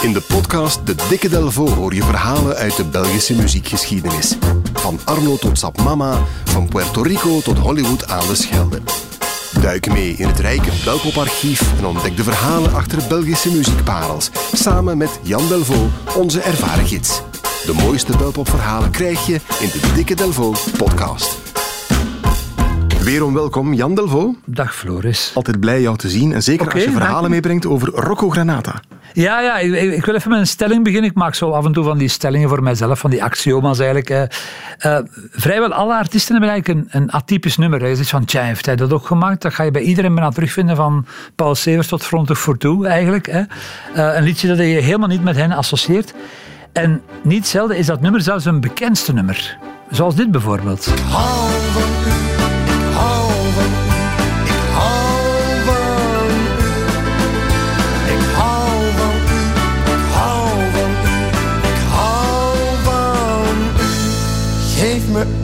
In de podcast De Dikke Delvo hoor je verhalen uit de Belgische muziekgeschiedenis. Van Arno tot Sap Mama, van Puerto Rico tot Hollywood aan de Schelde. Duik mee in het rijke Belpoparchief en ontdek de verhalen achter Belgische muziekparels. Samen met Jan Delvo, onze ervaren gids. De mooiste Belpopverhalen krijg je in de Dikke Delvo podcast. Weerom welkom, Jan Delvo. Dag Floris. Altijd blij jou te zien en zeker als je verhalen meebrengt over Rocco Granata. Ja, ja ik, ik- wil even met een stelling beginnen. Ik maak zo af en toe van die stellingen voor mijzelf, van die axioma's eigenlijk. eh. Eh, vrijwel alle artiesten hebben eigenlijk een, een atypisch nummer. Je zegt van, tja, heeft hij dat ook gemaakt? Dat ga je bij iedereen bijna terugvinden, van Paul Severs tot Frontig voor Toe eigenlijk. Hè. Eh, een liedje dat je helemaal niet met hen associeert. En niet zelden is dat nummer zelfs een bekendste nummer. Zoals dit bijvoorbeeld.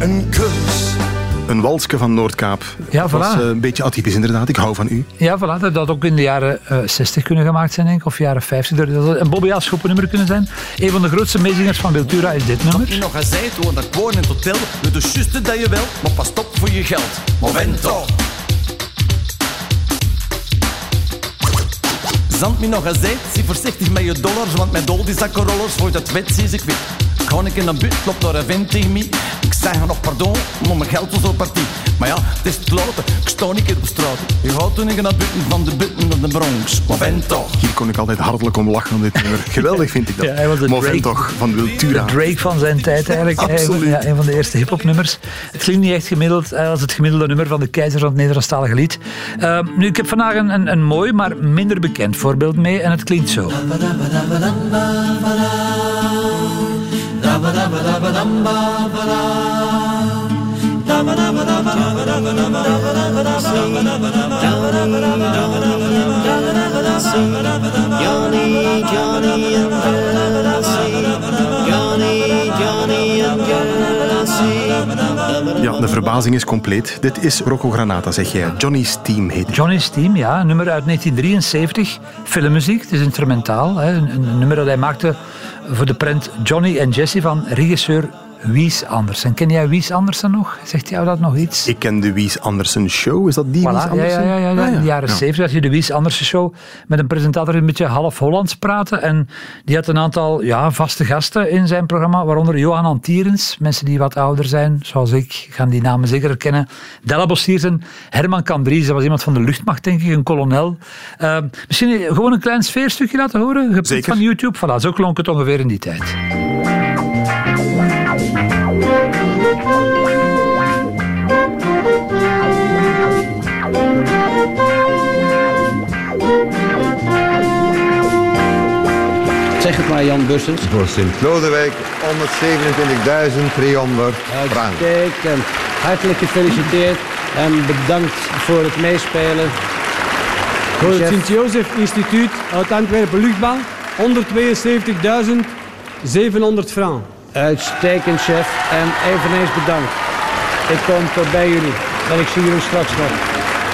Een kus. Een walske van Noordkaap. Ja, Dat was voilà. eh, een beetje atypisch inderdaad. Ik hou van u. Ja, voilà, dat had ook in de jaren eh, 60 kunnen gemaakt zijn, denk ik, of jaren 50. Dat had een Bobby Aschoppen nummer kunnen zijn. Een van de grootste meezingers van Wiltura is dit nummer. Je nog gezegd, woon dat gewoon in het hotel. Doe de juiste dat je wel, maar pas op voor je geld. Momento. Zand me nog gezegd, zie voorzichtig met je dollars, want met dol die zakkenrollers voor je het wet zie ik weer. Ga ik in een but, loopt daar een vent tegen mij. Ik zeg nog pardon, maar mijn geld was op partij. Maar ja, het is te laat, ik sta niet keer op straat. Je gaat toen ik naar buiten van de butten naar de Bronx. Momento. Hier kon ik altijd hartelijk om lachen aan dit nummer. Geweldig vind ik dat. Ja, hij was Drake. toch, van Wiltura. De Drake van zijn tijd eigenlijk. Absoluut. Ja, een van de eerste hip-hop nummers. Het klinkt niet echt gemiddeld als het gemiddelde nummer van de keizer van het Nederlandstalige lied. Eh, nu, ik heb vandaag een, een, een mooi, maar minder bekend voorbeeld mee en het klinkt zo. Johnny, Johnny and Ja, de verbazing is compleet. Dit is Rocco Granata, zeg jij. Johnny's Team heet het. Johnny's Team, ja, een nummer uit 1973. Filmmuziek, het is instrumentaal. Hè, een, een nummer dat hij maakte voor de prent Johnny en Jesse van regisseur Wies Andersen. Ken jij Wies Andersen nog? Zegt jou dat nog iets? Ik ken de Wies Andersen Show. Is dat die Wies Voilà, ja, Andersen? ja, ja, ja, Ah, in de jaren Ja. 70 had je de Wies Andersen show met een presentator die een beetje half Hollands praten. En die had een aantal ja, vaste gasten in zijn programma, waaronder Johan Antierens. Mensen die wat ouder zijn, zoals ik, gaan die namen zeker herkennen. Della Bostiersen, Herman Cambries, dat was iemand van de luchtmacht, denk ik, een kolonel. Eh, misschien gewoon een klein sfeerstukje laten horen, gepikt van YouTube. Voilà, zo klonk het ongeveer in die tijd. Zeg het maar, Jan Bussens. Voor Sint-Lodewijk 127.300 frank. Uitstekend. Hartelijk gefeliciteerd en bedankt voor het meespelen. Voor het. Sint-Jozef Instituut uit Antwerpen Luchtbouw 172.700 francs. Uitstekend, chef. En eveneens bedankt. Ik kom tot bij jullie. En ik zie jullie straks nog.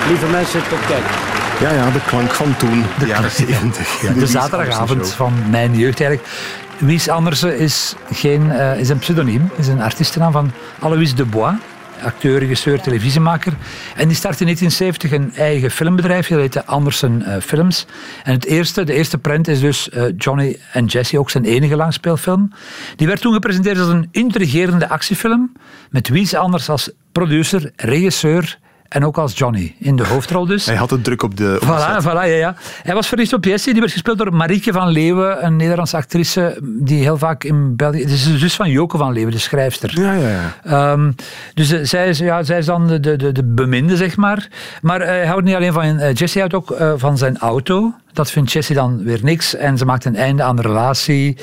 Lieve mensen, tot kijk. Ja, ja, de klank van toen, de jaren 70. Ja, de zaterdagavond van mijn jeugd eigenlijk. Wies Andersen is, geen, eh, is een pseudoniem, is een artiestennaam van Alois de Bois. Acteur, regisseur, televisiemaker. En die startte in 1970 een eigen filmbedrijf. Dat heette Andersen eh, Films. En het eerste, de eerste prent is dus eh, Johnny en Jesse, ook zijn enige langspeelfilm. Die werd toen gepresenteerd als een intrigerende actiefilm. Met Wies Anders als producer, regisseur en ook als Johnny. In de hoofdrol dus. Hij had het druk op de... op Voilà, voilà, ja, ja. Hij was verliefd op Jessie, die werd gespeeld door Marieke van Leeuwen, een Nederlandse actrice die heel vaak in België... Het is de zus van Joke van Leeuwen, de schrijfster. Ja, ja, ja. Ehm, dus eh, zij, is, ja, zij is dan de, de, de, de beminde, zeg maar. Maar eh, hij houdt niet alleen van eh, Jessie, hij houdt ook van zijn auto. Dat vindt Jessie dan weer niks. En ze maakt een einde aan de relatie.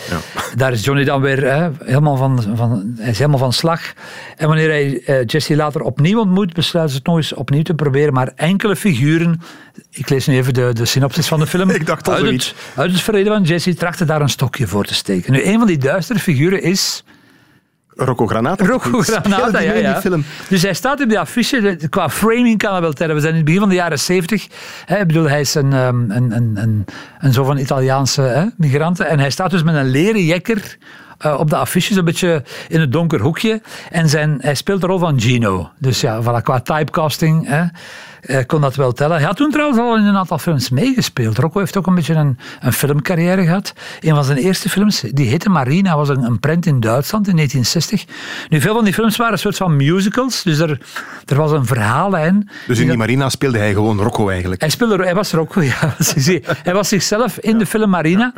Daar is Johnny dan weer hè, helemaal, van, van, hij is helemaal van slag. En wanneer hij eh, Jessie later opnieuw ontmoet, besluiten ze het nog eens opnieuw te proberen. Maar enkele figuren... Ik lees nu even de, de synopsis van de film. Ik dacht al uit het, uit het verleden van Jessie trachten daar een stokje voor te steken. Nu, een van die duistere figuren is Rocco Granata. Rocco Granata, ja, ja. die film. Dus hij staat op de affiche. Qua framing kan hij wel tellen. We zijn in het begin van de jaren zeventig. Ik bedoel, hij is een, ehm, een, een, een, een zo van Italiaanse hè, migranten. En hij staat dus met een leren jekker eh, op de affiche, een beetje in het donker hoekje. En zijn, hij speelt de rol van Gino. Dus ja, voilà, qua typecasting hè, eh, kon dat wel tellen. Hij had toen trouwens al in een aantal films meegespeeld. Rocco heeft ook een beetje een, een filmcarrière gehad. Een van zijn eerste films, die heette Marina, was een, een prent in Duitsland in 1960. Nu, veel van die films waren een soort van musicals. Dus er, er was een verhaallijn. Dus in die Marina speelde hij gewoon Rocco eigenlijk. Hij, speelde, hij was Rocco, ja. Hij was zichzelf in de film Marina.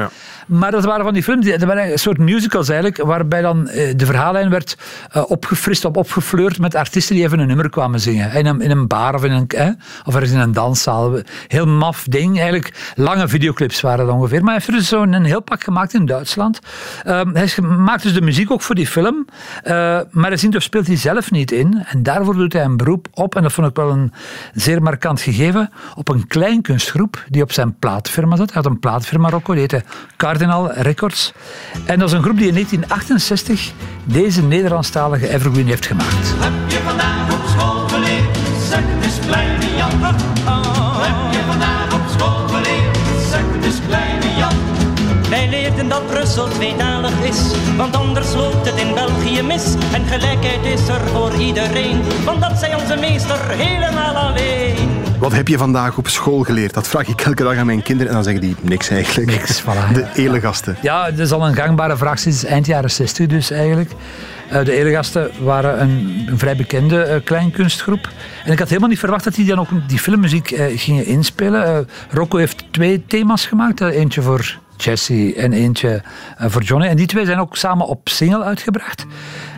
Maar dat waren van die films, dat waren een soort musicals eigenlijk, waarbij dan eh, de verhaallijn werd eh, opgefrist, op, opgefleurd met artiesten die even een nummer kwamen zingen. In een, in een bar of in een, of ergens in een danszaal. Heel maf ding, eigenlijk. Lange videoclips waren dat ongeveer. Maar hij heeft er dus zo'n heel pak gemaakt in Duitsland. Ehm, hij maakt dus de muziek ook voor die film. Eh, maar hij speelt hij zelf niet in. En daarvoor doet hij een beroep op, en dat vond ik wel een zeer markant gegeven, op een klein kunstgroep die op zijn plaatfirma zat. Hij had een plaatfirma Rocco, die heette Cardinal Records. En dat is een groep die in 1968 deze Nederlandstalige evergreen heeft gemaakt. Heb je vandaag op school kleine Jan. Heb je vandaag op school geleerd? Zeg het eens kleine Jan. Wij leerden dat Brussel tweetalig is, want anders loopt het in België mis. En gelijkheid is er voor iedereen, want dat zei onze meester helemaal alleen. Wat heb je vandaag op school geleerd? Dat vraag ik elke dag aan mijn kinderen en dan zeggen die niks eigenlijk. Niks, voilà. De elegasten. Ja, dat is al een gangbare vraag sinds eind jaren 60 dus eigenlijk. Eh, de Elegasten waren een, een vrij bekende eh, kleinkunstgroep. En ik had helemaal niet verwacht dat die dan ook die filmmuziek eh, gingen inspelen. Eh, Rocco heeft twee thema's gemaakt. eh, eentje voor Jesse en eentje eh, voor Johnny. En die twee zijn ook samen op single uitgebracht.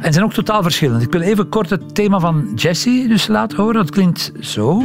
En zijn ook totaal verschillend. Ik wil even kort het thema van Jesse dus laten horen. Dat klinkt zo.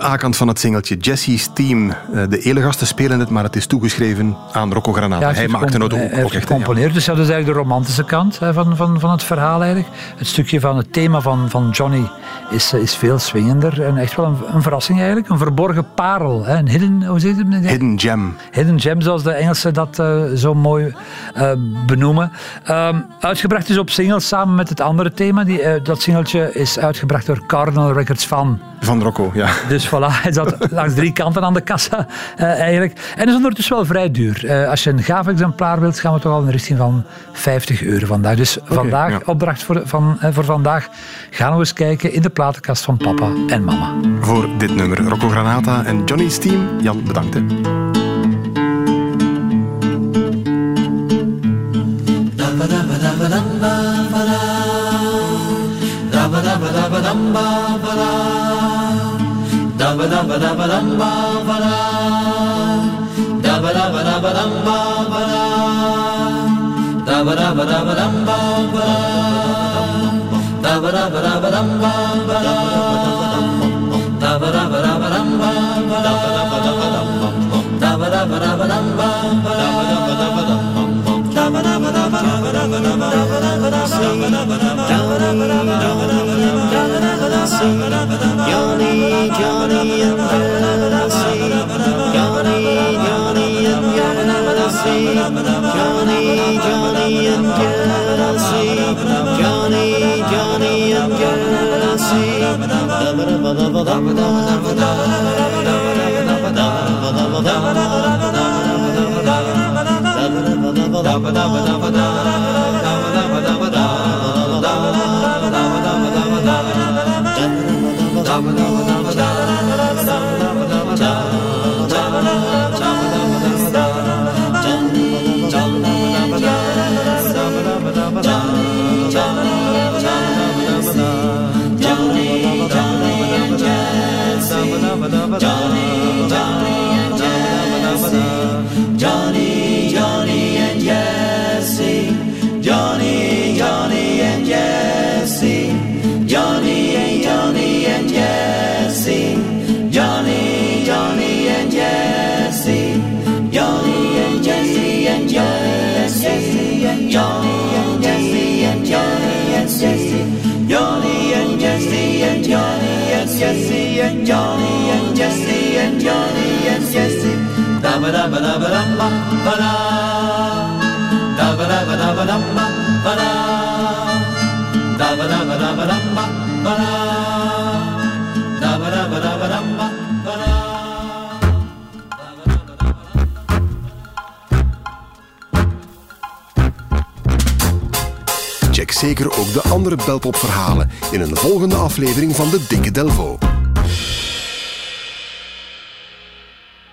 De A-kant van het singeltje. Jesse's Team. Eh, De elegasten spelen het, maar het is toegeschreven aan Rocco Granata. Ja, hij maakte het ook, hij ook heeft echt. hè, ja. Dus dat is eigenlijk de romantische kant hè, van, van, van het verhaal eigenlijk. Het stukje van het thema van, van Johnny is, eh, is veel swingender. En echt wel een, een verrassing eigenlijk. Een verborgen parel. Hè. Een hidden, hoe je het? Hidden gem. Hidden gem, zoals de Engelsen dat eh, zo mooi eh, benoemen. Ehm, uitgebracht is op single samen met het andere thema. Die, eh, dat singeltje is uitgebracht door Cardinal Records van. Van Rocco, ja. Dus voilà, hij zat langs drie kanten aan de kassa eh, eigenlijk. En is ondertussen wel vrij duur. Eh, als je een gaaf exemplaar wilt, gaan we toch al in de richting van 50 euro vandaag. Dus vandaag, ja. opdracht voor, van, eh, voor vandaag, gaan we eens kijken in de platenkast van papa en mama. Voor dit nummer. Rocco Granata en Johnny's Team. Jan, bedankt. Hè. Sing. Johnny, Johnny and Jesse. Da Johnny, Johnny and Jesse. Johnny, Johnny and Jesse. Johnny and Johnny and Jesse. Johnny, Johnny and Jesse. Johnny and Jesse and Jesse. Johnny and Jesse and Jesse. Johnny and Jesse and Johnny and Jesse and Johnny and Jesse and Johnny and Jesse. Check zeker ook de andere belpopverhalen in een volgende aflevering van de Dikke Delvo.